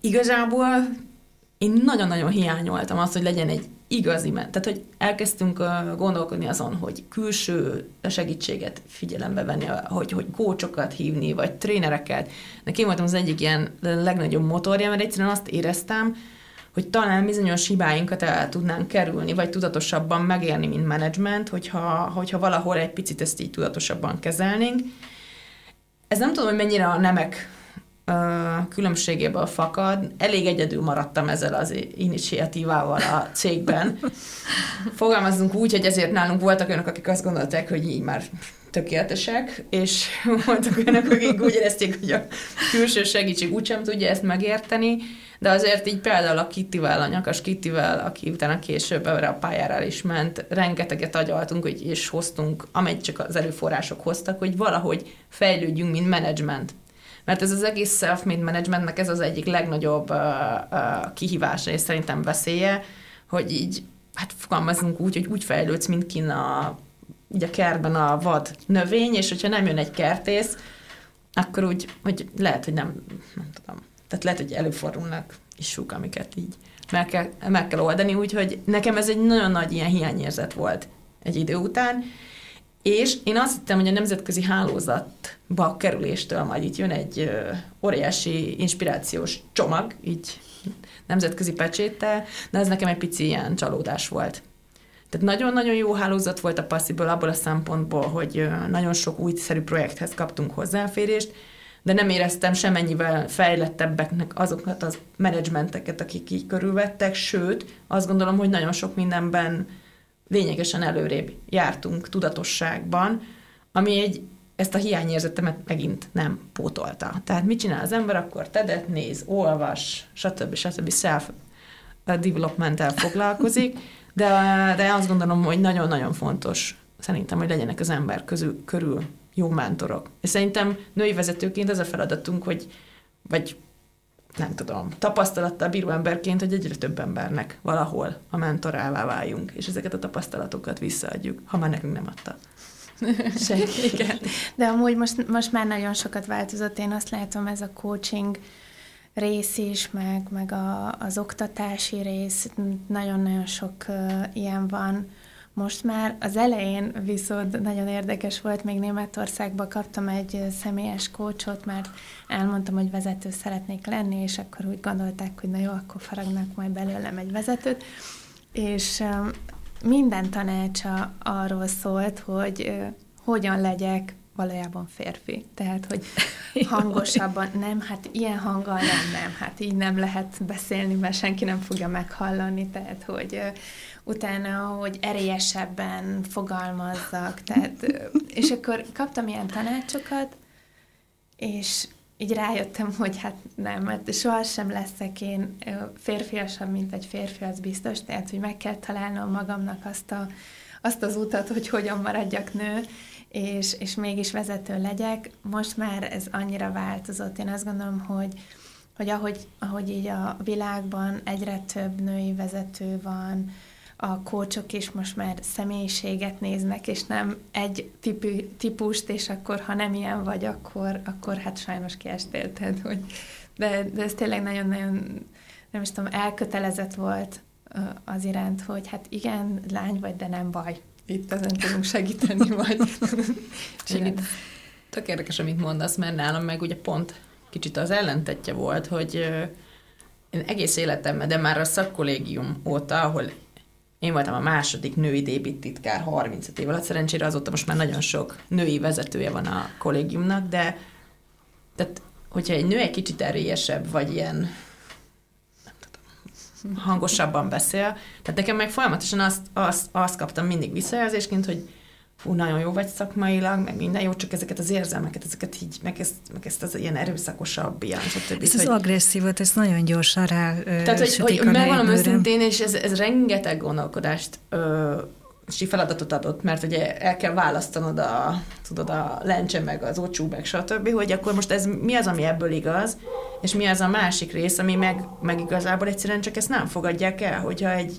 igazából én nagyon-nagyon hiányoltam azt, hogy legyen egy igazi ment. Tehát, hogy elkezdtünk gondolkodni azon, hogy külső segítséget figyelembe venni, hogy, hogy kócsokat hívni, vagy trénereket. Nekem voltam az egyik ilyen legnagyobb motorja, mert egyszerűen azt éreztem, hogy talán bizonyos hibáinkat el tudnánk kerülni, vagy tudatosabban megélni, mint menedzsment, hogyha, hogyha valahol egy picit ezt így tudatosabban kezelnénk. Ez nem tudom, hogy mennyire a nemek különbségéből fakad. Elég egyedül maradtam ezzel az initiatívával a cégben. Fogalmazunk úgy, hogy ezért nálunk voltak olyanok, akik azt gondolták, hogy így már tökéletesek, és voltak olyanok, akik úgy érezték, hogy a külső segítség úgysem tudja ezt megérteni, de azért így például a Kittivel, a nyakas Kittivel, aki utána később erre a pályára is ment, rengeteget agyaltunk, hogy, és hoztunk, amely csak az előforrások hoztak, hogy valahogy fejlődjünk, mint menedzsment mert ez az egész self-made managementnek ez az egyik legnagyobb uh, uh, kihívása, és szerintem veszélye, hogy így, hát fogalmazunk úgy, hogy úgy fejlődsz, mint kin a, így a kertben a vad növény, és hogyha nem jön egy kertész, akkor úgy, hogy lehet, hogy nem, nem tudom, tehát lehet, hogy előfordulnak isuk, amiket így meg kell, meg kell oldani, úgyhogy nekem ez egy nagyon nagy ilyen hiányérzet volt egy idő után, és én azt hittem, hogy a nemzetközi hálózatba kerüléstől majd itt jön egy óriási inspirációs csomag, így nemzetközi pecséttel, de ez nekem egy pici ilyen csalódás volt. Tehát nagyon-nagyon jó hálózat volt a Passiből abból a szempontból, hogy nagyon sok újszerű projekthez kaptunk hozzáférést, de nem éreztem semennyivel fejlettebbeknek azokat az menedzsmenteket, akik így körülvettek, sőt, azt gondolom, hogy nagyon sok mindenben lényegesen előrébb jártunk tudatosságban, ami egy ezt a hiányérzetemet megint nem pótolta. Tehát mit csinál az ember, akkor tedet néz, olvas, stb. stb. self development foglalkozik, de, de azt gondolom, hogy nagyon-nagyon fontos szerintem, hogy legyenek az ember közül, körül jó mentorok. És szerintem női vezetőként ez a feladatunk, hogy vagy nem tudom, tapasztalattal bíró emberként, hogy egyre több embernek valahol a mentorává váljunk, és ezeket a tapasztalatokat visszaadjuk, ha már nekünk nem adta. Senki. Igen. De amúgy most, most már nagyon sokat változott, én azt látom, ez a coaching rész is, meg, meg a, az oktatási rész, nagyon-nagyon sok uh, ilyen van, most már az elején viszont nagyon érdekes volt, még Németországban kaptam egy személyes kócsot, mert elmondtam, hogy vezető szeretnék lenni, és akkor úgy gondolták, hogy na jó, akkor faragnak majd belőlem egy vezetőt. És minden tanácsa arról szólt, hogy hogyan legyek valójában férfi. Tehát, hogy hangosabban, nem, hát ilyen hanggal nem, nem, hát így nem lehet beszélni, mert senki nem fogja meghallani, tehát, hogy utána, hogy erélyesebben fogalmazzak, tehát, és akkor kaptam ilyen tanácsokat, és így rájöttem, hogy hát nem, mert sohasem leszek én férfiasabb, mint egy férfi, az biztos, tehát, hogy meg kell találnom magamnak azt, a, azt az utat, hogy hogyan maradjak nő, és, és mégis vezető legyek. Most már ez annyira változott. Én azt gondolom, hogy, hogy ahogy, ahogy így a világban egyre több női vezető van, a kócsok is most már személyiséget néznek, és nem egy tipi, típust, és akkor, ha nem ilyen vagy, akkor, akkor hát sajnos kiestél, tehát, hogy de, de ez tényleg nagyon-nagyon, nem is tudom, elkötelezett volt az iránt, hogy hát igen, lány vagy, de nem baj. Itt ezen tudunk segíteni, vagy segít. Tök érdekes, amit mondasz, mert nálam meg ugye pont kicsit az ellentetje volt, hogy én egész életemben, de már a szakkollégium óta, ahol én voltam a második női débit titkár 35 év alatt, szerencsére azóta most már nagyon sok női vezetője van a kollégiumnak, de tehát, hogyha egy nő egy kicsit erélyesebb, vagy ilyen nem tudom, hangosabban beszél, tehát nekem meg folyamatosan azt, azt, azt kaptam mindig visszajelzésként, hogy fú, nagyon jó vagy szakmailag, meg minden jó, csak ezeket az érzelmeket, ezeket így, meg ezt, meg ezt az ilyen erőszakosabb, ilyen, stb. Ez hogy, az agresszívot, ez nagyon gyorsan rá Tehát, hogy, hogy megvalom őszintén, és ez, ez rengeteg gondolkodást ö, és feladatot adott, mert ugye el kell választanod a, tudod, a lencse, meg az ocsú, meg stb., hogy akkor most ez mi az, ami ebből igaz, és mi az a másik rész, ami meg, meg igazából egyszerűen csak ezt nem fogadják el, hogyha egy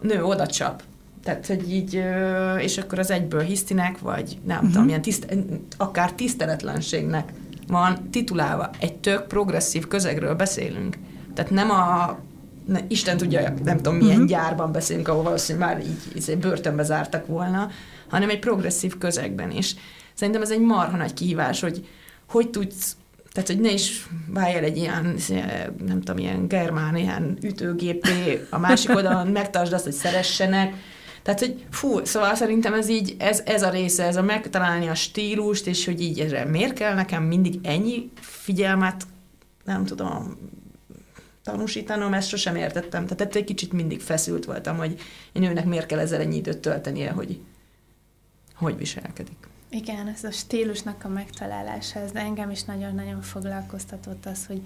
nő oda csap, tehát, hogy így, és akkor az egyből hisztinek, vagy nem uh-huh. tudom, milyen tiszt, akár tiszteletlenségnek van titulálva. Egy tök progresszív közegről beszélünk. Tehát nem a ne, Isten tudja, nem tudom, milyen uh-huh. gyárban beszélünk, ahol valószínűleg már így, így börtönbe zártak volna, hanem egy progresszív közegben is. Szerintem ez egy marha nagy kihívás, hogy hogy tudsz tehát, hogy ne is válj el egy ilyen, nem tudom, ilyen germán, ilyen ütőgépé, a másik oldalon megtartsd azt, hogy szeressenek, tehát, hogy fú, szóval szerintem ez így, ez, ez a része, ez a megtalálni a stílust, és hogy így ezre miért kell nekem mindig ennyi figyelmet, nem tudom, tanúsítanom, ezt sosem értettem. Tehát ettől egy kicsit mindig feszült voltam, hogy én őnek miért kell ezzel ennyi időt töltenie, hogy hogy viselkedik. Igen, ez a stílusnak a megtalálása, ez engem is nagyon-nagyon foglalkoztatott az, hogy,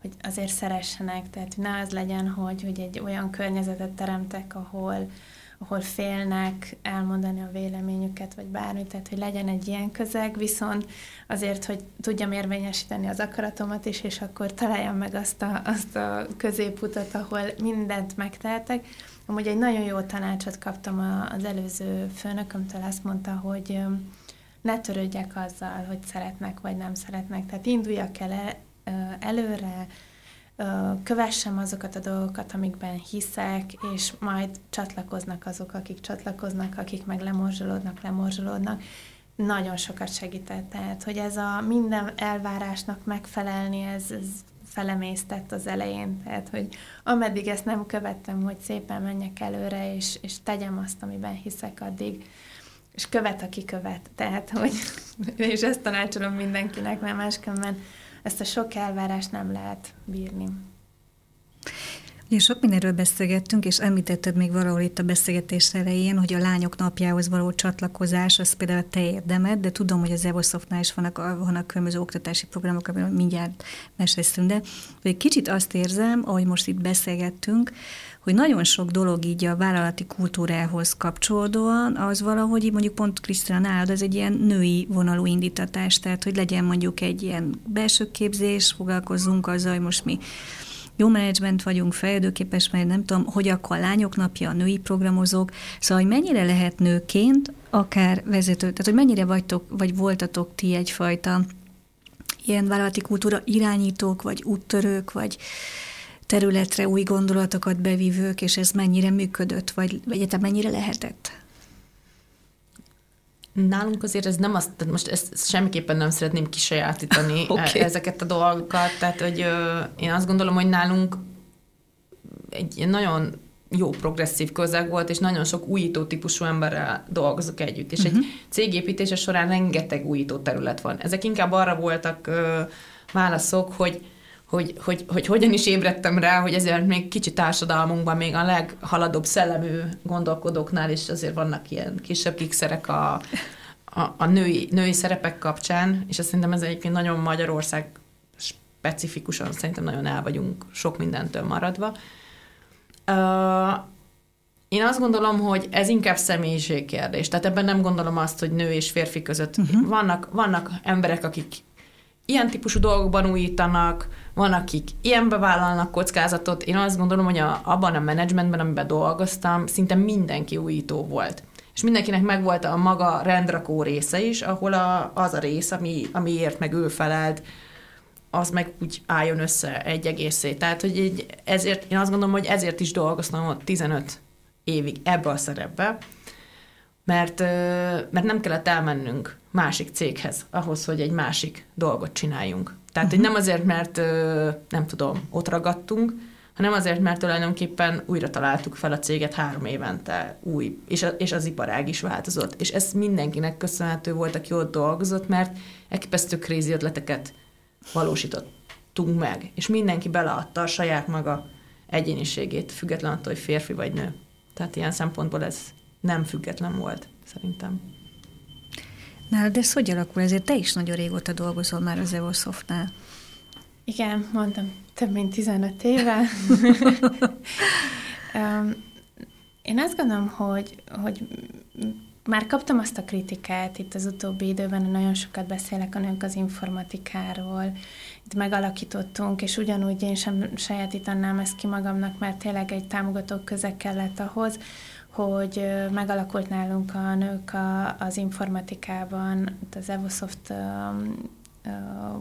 hogy azért szeressenek, tehát ne az legyen, hogy, hogy egy olyan környezetet teremtek, ahol, ahol félnek elmondani a véleményüket, vagy bármit, tehát hogy legyen egy ilyen közeg, viszont azért, hogy tudjam érvényesíteni az akaratomat is, és akkor találjam meg azt a, azt a középutat, ahol mindent megtehetek. Amúgy egy nagyon jó tanácsot kaptam az előző főnökömtől, azt mondta, hogy ne törődjek azzal, hogy szeretnek vagy nem szeretnek, tehát induljak el előre, kövessem azokat a dolgokat, amikben hiszek, és majd csatlakoznak azok, akik csatlakoznak, akik meg lemorzsolódnak, lemorzsolódnak. Nagyon sokat segített. Tehát, hogy ez a minden elvárásnak megfelelni, ez, ez felemésztett az elején. Tehát, hogy ameddig ezt nem követtem, hogy szépen menjek előre, és, és tegyem azt, amiben hiszek, addig és követ, aki követ. Tehát, hogy és ezt tanácsolom mindenkinek, mert másképpen ezt a sok elvárást nem lehet bírni. Ugye sok mindenről beszélgettünk, és említetted még valahol itt a beszélgetés elején, hogy a lányok napjához való csatlakozás, az például a te érdemed, de tudom, hogy az Evosoftnál is vannak, vannak különböző oktatási programok, amiről mindjárt mesélszünk, de egy kicsit azt érzem, ahogy most itt beszélgettünk, hogy nagyon sok dolog így a vállalati kultúrához kapcsolódóan, az valahogy mondjuk pont Krisztina nálad, ez egy ilyen női vonalú indítatás, tehát hogy legyen mondjuk egy ilyen belső képzés, foglalkozzunk azzal, hogy most mi jó menedzsment vagyunk, fejlődőképes, mert nem tudom, hogy akkor lányok napja, a női programozók, szóval, hogy mennyire lehet nőként akár vezető, tehát hogy mennyire vagytok, vagy voltatok ti egyfajta ilyen vállalati kultúra irányítók, vagy úttörők, vagy területre új gondolatokat bevívők, és ez mennyire működött, vagy egyetem mennyire lehetett? Nálunk azért ez nem azt, tehát most ezt semmiképpen nem szeretném kisajátítani okay. ezeket a dolgokat, tehát hogy ö, én azt gondolom, hogy nálunk egy nagyon jó progresszív közeg volt, és nagyon sok újító típusú emberrel dolgozok együtt. És uh-huh. egy mhm. cégépítése során rengeteg újító terület van. Ezek inkább arra voltak ö, válaszok, hogy hogy, hogy, hogy hogyan is ébredtem rá, hogy ezért még kicsi társadalmunkban, még a leghaladóbb szellemű gondolkodóknál is azért vannak ilyen kisebb kikszerek a, a, a női, női szerepek kapcsán, és azt szerintem ez egyébként nagyon Magyarország specifikusan szerintem nagyon el vagyunk sok mindentől maradva. Uh, én azt gondolom, hogy ez inkább személyiségkérdés. Tehát ebben nem gondolom azt, hogy nő és férfi között uh-huh. vannak, vannak emberek, akik ilyen típusú dolgokban újítanak, van, akik ilyen bevállalnak kockázatot. Én azt gondolom, hogy a, abban a menedzsmentben, amiben dolgoztam, szinte mindenki újító volt. És mindenkinek megvolt a maga rendrakó része is, ahol a, az a rész, ami, amiért meg ő felelt, az meg úgy álljon össze egy egészé. Tehát, hogy egy, ezért, én azt gondolom, hogy ezért is dolgoztam ott 15 évig ebbe a szerepbe, mert, mert nem kellett elmennünk másik céghez ahhoz, hogy egy másik dolgot csináljunk. Tehát, hogy nem azért, mert nem tudom, ott ragadtunk, hanem azért, mert tulajdonképpen újra találtuk fel a céget három évente új, és, a, és az iparág is változott. És ez mindenkinek köszönhető volt, aki ott dolgozott, mert elképesztő krézi ötleteket valósítottunk meg, és mindenki beleadta a saját maga egyéniségét, független attól, hogy férfi vagy nő. Tehát ilyen szempontból ez nem független volt, szerintem. Na, de ez hogy alakul? Ezért te is nagyon régóta dolgozol már az Evosoftnál. Igen, mondtam, több mint 15 éve. Én azt gondolom, hogy, hogy már kaptam azt a kritikát itt az utóbbi időben, nagyon sokat beszélek a nők az informatikáról, itt megalakítottunk, és ugyanúgy én sem sajátítanám ezt ki magamnak, mert tényleg egy támogató közeg kellett ahhoz, hogy megalakult nálunk a nők a, az informatikában, az Evosoft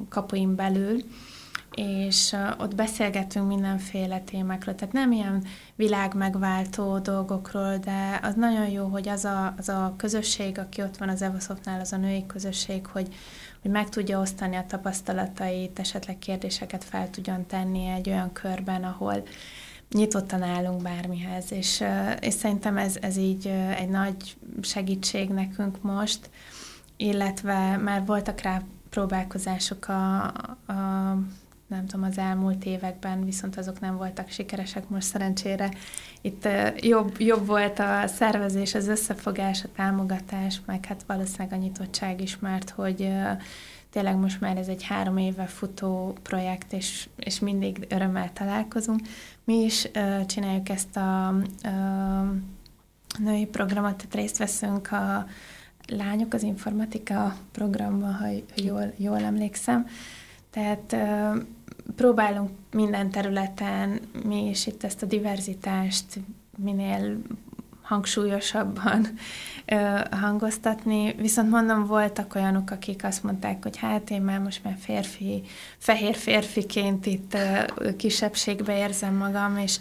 kapuin belül, és ott beszélgetünk mindenféle témákról, tehát nem ilyen világ megváltó dolgokról, de az nagyon jó, hogy az a, az a közösség, aki ott van az Evosoftnál, az a női közösség, hogy, hogy meg tudja osztani a tapasztalatait, esetleg kérdéseket fel tudjon tenni egy olyan körben, ahol nyitottan állunk bármihez, és, és szerintem ez, ez így egy nagy segítség nekünk most, illetve már voltak rá próbálkozások a, a nem tudom, az elmúlt években, viszont azok nem voltak sikeresek most szerencsére. Itt jobb, jobb volt a szervezés, az összefogás, a támogatás, meg hát valószínűleg a nyitottság is, mert hogy tényleg most már ez egy három éve futó projekt, és, és mindig örömmel találkozunk. Mi is uh, csináljuk ezt a uh, női programot, tehát részt veszünk a Lányok az informatika programban, ha jól, jól emlékszem. Tehát uh, próbálunk minden területen mi is itt ezt a diverzitást minél hangsúlyosabban ö, hangoztatni. Viszont mondom, voltak olyanok, akik azt mondták, hogy hát én már most már férfi, fehér férfiként itt ö, kisebbségbe érzem magam, és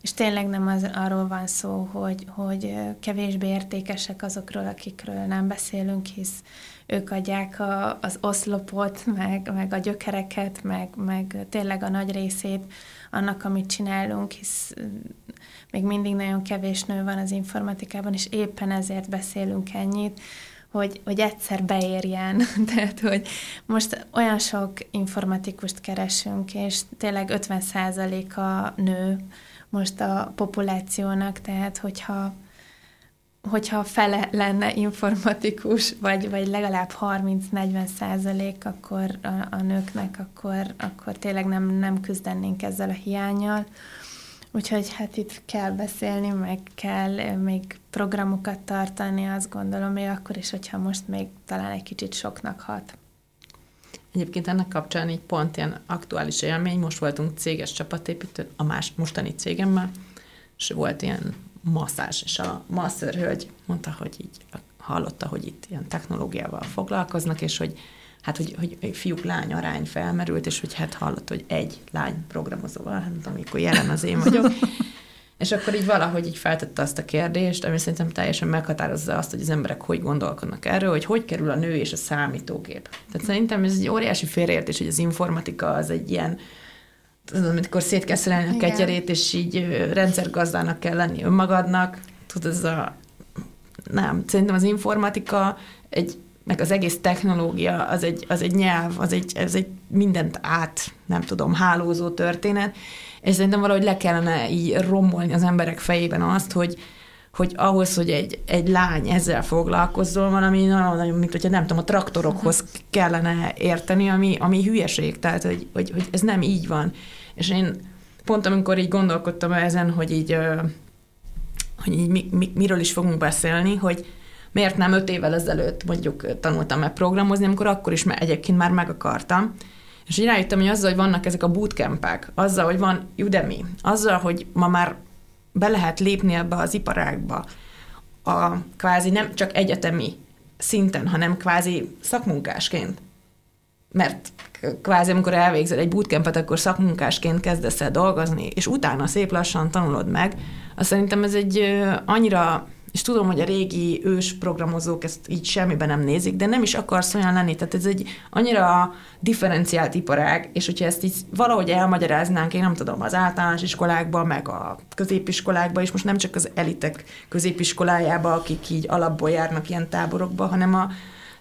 és tényleg nem az, arról van szó, hogy, hogy kevésbé értékesek azokról, akikről nem beszélünk, hisz ők adják a, az oszlopot, meg, meg a gyökereket, meg, meg tényleg a nagy részét annak, amit csinálunk, hisz még mindig nagyon kevés nő van az informatikában, és éppen ezért beszélünk ennyit, hogy, hogy egyszer beérjen. Tehát, hogy most olyan sok informatikust keresünk, és tényleg 50% a nő, most a populációnak, tehát hogyha hogyha fele lenne informatikus, vagy, vagy legalább 30-40 százalék, akkor a, a nőknek, akkor, akkor tényleg nem, nem küzdenénk ezzel a hiányjal. Úgyhogy hát itt kell beszélni, meg kell még programokat tartani, azt gondolom, még akkor is, hogyha most még talán egy kicsit soknak hat. Egyébként ennek kapcsán egy pont ilyen aktuális élmény, most voltunk céges csapatépítő, a más mostani cégemmel, és volt ilyen masszás, és a masször hölgy mondta, hogy így hallotta, hogy itt ilyen technológiával foglalkoznak, és hogy hát, hogy, hogy fiúk-lány arány felmerült, és hogy hát hallott, hogy egy lány programozóval, hát tudom, amikor jelen az én vagyok. és akkor így valahogy így feltette azt a kérdést, ami szerintem teljesen meghatározza azt, hogy az emberek hogy gondolkodnak erről, hogy hogy kerül a nő és a számítógép. Tehát szerintem ez egy óriási félreértés, hogy az informatika az egy ilyen tudod, amikor szét kell szerelni a ketyerét, és így rendszergazdának kell lenni önmagadnak, tudod, ez a nem, szerintem az informatika egy meg az egész technológia, az egy, az egy nyelv, az egy, ez egy mindent át, nem tudom, hálózó történet, és szerintem valahogy le kellene így rombolni az emberek fejében azt, hogy, hogy ahhoz, hogy egy, egy lány ezzel foglalkozzon, valami nagyon-nagyon, mint hogyha nem tudom, a traktorokhoz kellene érteni, ami, ami hülyeség, tehát hogy, hogy, hogy ez nem így van. És én pont amikor így gondolkodtam ezen, hogy így, hogy így mi, mi, miről is fogunk beszélni, hogy miért nem öt évvel ezelőtt mondjuk tanultam meg programozni, amikor akkor is egyébként már meg akartam. És így rájöttem, hogy azzal, hogy vannak ezek a bootcampek, azzal, hogy van Udemy, azzal, hogy ma már be lehet lépni ebbe az iparágba, a kvázi nem csak egyetemi szinten, hanem kvázi szakmunkásként. Mert kvázi amikor elvégzel egy bootcampet, akkor szakmunkásként kezdesz el dolgozni, és utána szép lassan tanulod meg. Azt szerintem ez egy annyira és tudom, hogy a régi ős programozók ezt így semmiben nem nézik, de nem is akarsz olyan lenni. Tehát ez egy annyira differenciált iparág, és hogyha ezt így valahogy elmagyaráznánk, én nem tudom, az általános iskolákban, meg a középiskolákban, és most nem csak az elitek középiskolájába, akik így alapból járnak ilyen táborokba, hanem a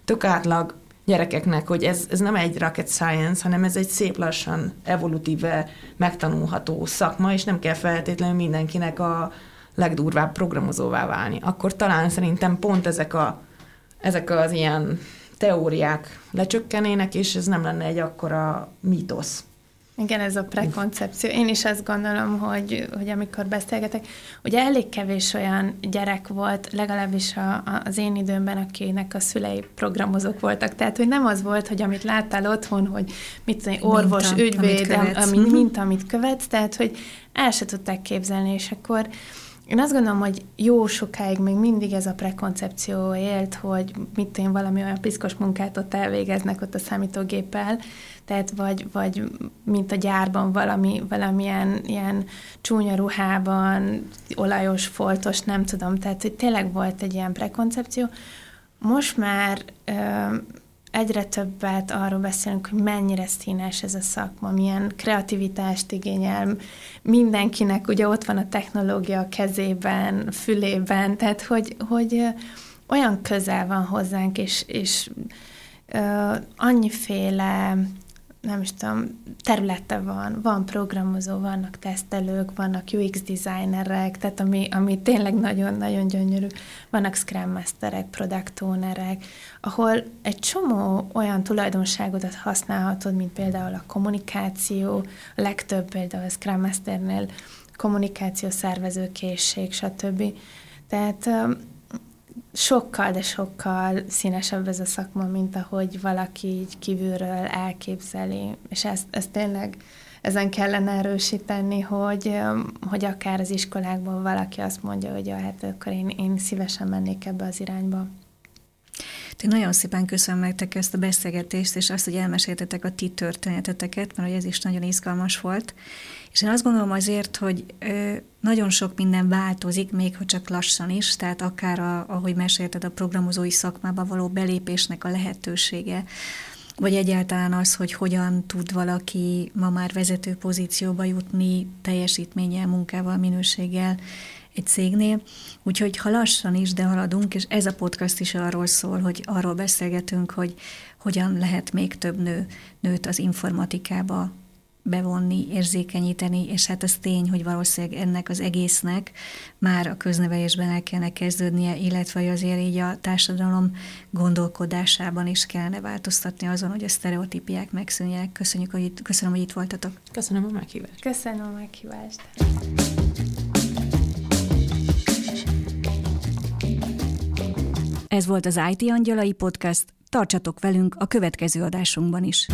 tök átlag gyerekeknek, hogy ez, ez nem egy rocket science, hanem ez egy szép lassan evolutíve megtanulható szakma, és nem kell feltétlenül mindenkinek a legdurvább programozóvá válni. Akkor talán szerintem pont ezek, a, ezek az ilyen teóriák lecsökkenének, és ez nem lenne egy akkora mítosz. Igen, ez a prekoncepció. Én is azt gondolom, hogy, hogy amikor beszélgetek, ugye elég kevés olyan gyerek volt, legalábbis a, a, az én időmben, akinek a szülei programozók voltak. Tehát, hogy nem az volt, hogy amit láttál otthon, hogy mit tudom, orvos, minta, ügyvéd, amit, ami, mhm. mint amit követsz, tehát, hogy el se tudták képzelni, és akkor én azt gondolom, hogy jó sokáig még mindig ez a prekoncepció élt, hogy mit én valami olyan piszkos munkát ott elvégeznek ott a számítógéppel, tehát vagy, vagy mint a gyárban valami, valamilyen ilyen csúnya ruhában, olajos, foltos, nem tudom, tehát hogy tényleg volt egy ilyen prekoncepció. Most már ö, egyre többet arról beszélünk, hogy mennyire színes ez a szakma, milyen kreativitást igényel, mindenkinek. Ugye ott van a technológia a kezében, fülében, tehát hogy, hogy olyan közel van hozzánk, és, és uh, annyiféle nem is tudom, területe van, van programozó, vannak tesztelők, vannak UX designerek, tehát ami, ami tényleg nagyon-nagyon gyönyörű, vannak Scrum Masterek, Product Ownerek, ahol egy csomó olyan tulajdonságodat használhatod, mint például a kommunikáció, a legtöbb például a Scrum Masternél kommunikáció, szervezőkészség, stb. Tehát sokkal, de sokkal színesebb ez a szakma, mint ahogy valaki így kívülről elképzeli, és ezt, ezt tényleg ezen kellene erősíteni, hogy, hogy akár az iskolákban valaki azt mondja, hogy ja, hát akkor én, én szívesen mennék ebbe az irányba. Én nagyon szépen köszönöm nektek ezt a beszélgetést, és azt, hogy elmeséltetek a ti történeteteket, mert ez is nagyon izgalmas volt. És én azt gondolom azért, hogy nagyon sok minden változik, még ha csak lassan is, tehát akár, a, ahogy mesélted, a programozói szakmába való belépésnek a lehetősége, vagy egyáltalán az, hogy hogyan tud valaki ma már vezető pozícióba jutni teljesítménnyel, munkával, minőséggel egy cégnél. Úgyhogy ha lassan is, de haladunk, és ez a podcast is arról szól, hogy arról beszélgetünk, hogy hogyan lehet még több nő, nőt az informatikába bevonni, érzékenyíteni, és hát az tény, hogy valószínűleg ennek az egésznek már a köznevelésben el kellene kezdődnie, illetve azért így a társadalom gondolkodásában is kellene változtatni azon, hogy a sztereotípiák megszűnjenek. Köszönjük, hogy itt, köszönöm, hogy itt voltatok. Köszönöm a meghívást. Köszönöm a meghívást. Ez volt az IT Angyalai Podcast. Tartsatok velünk a következő adásunkban is.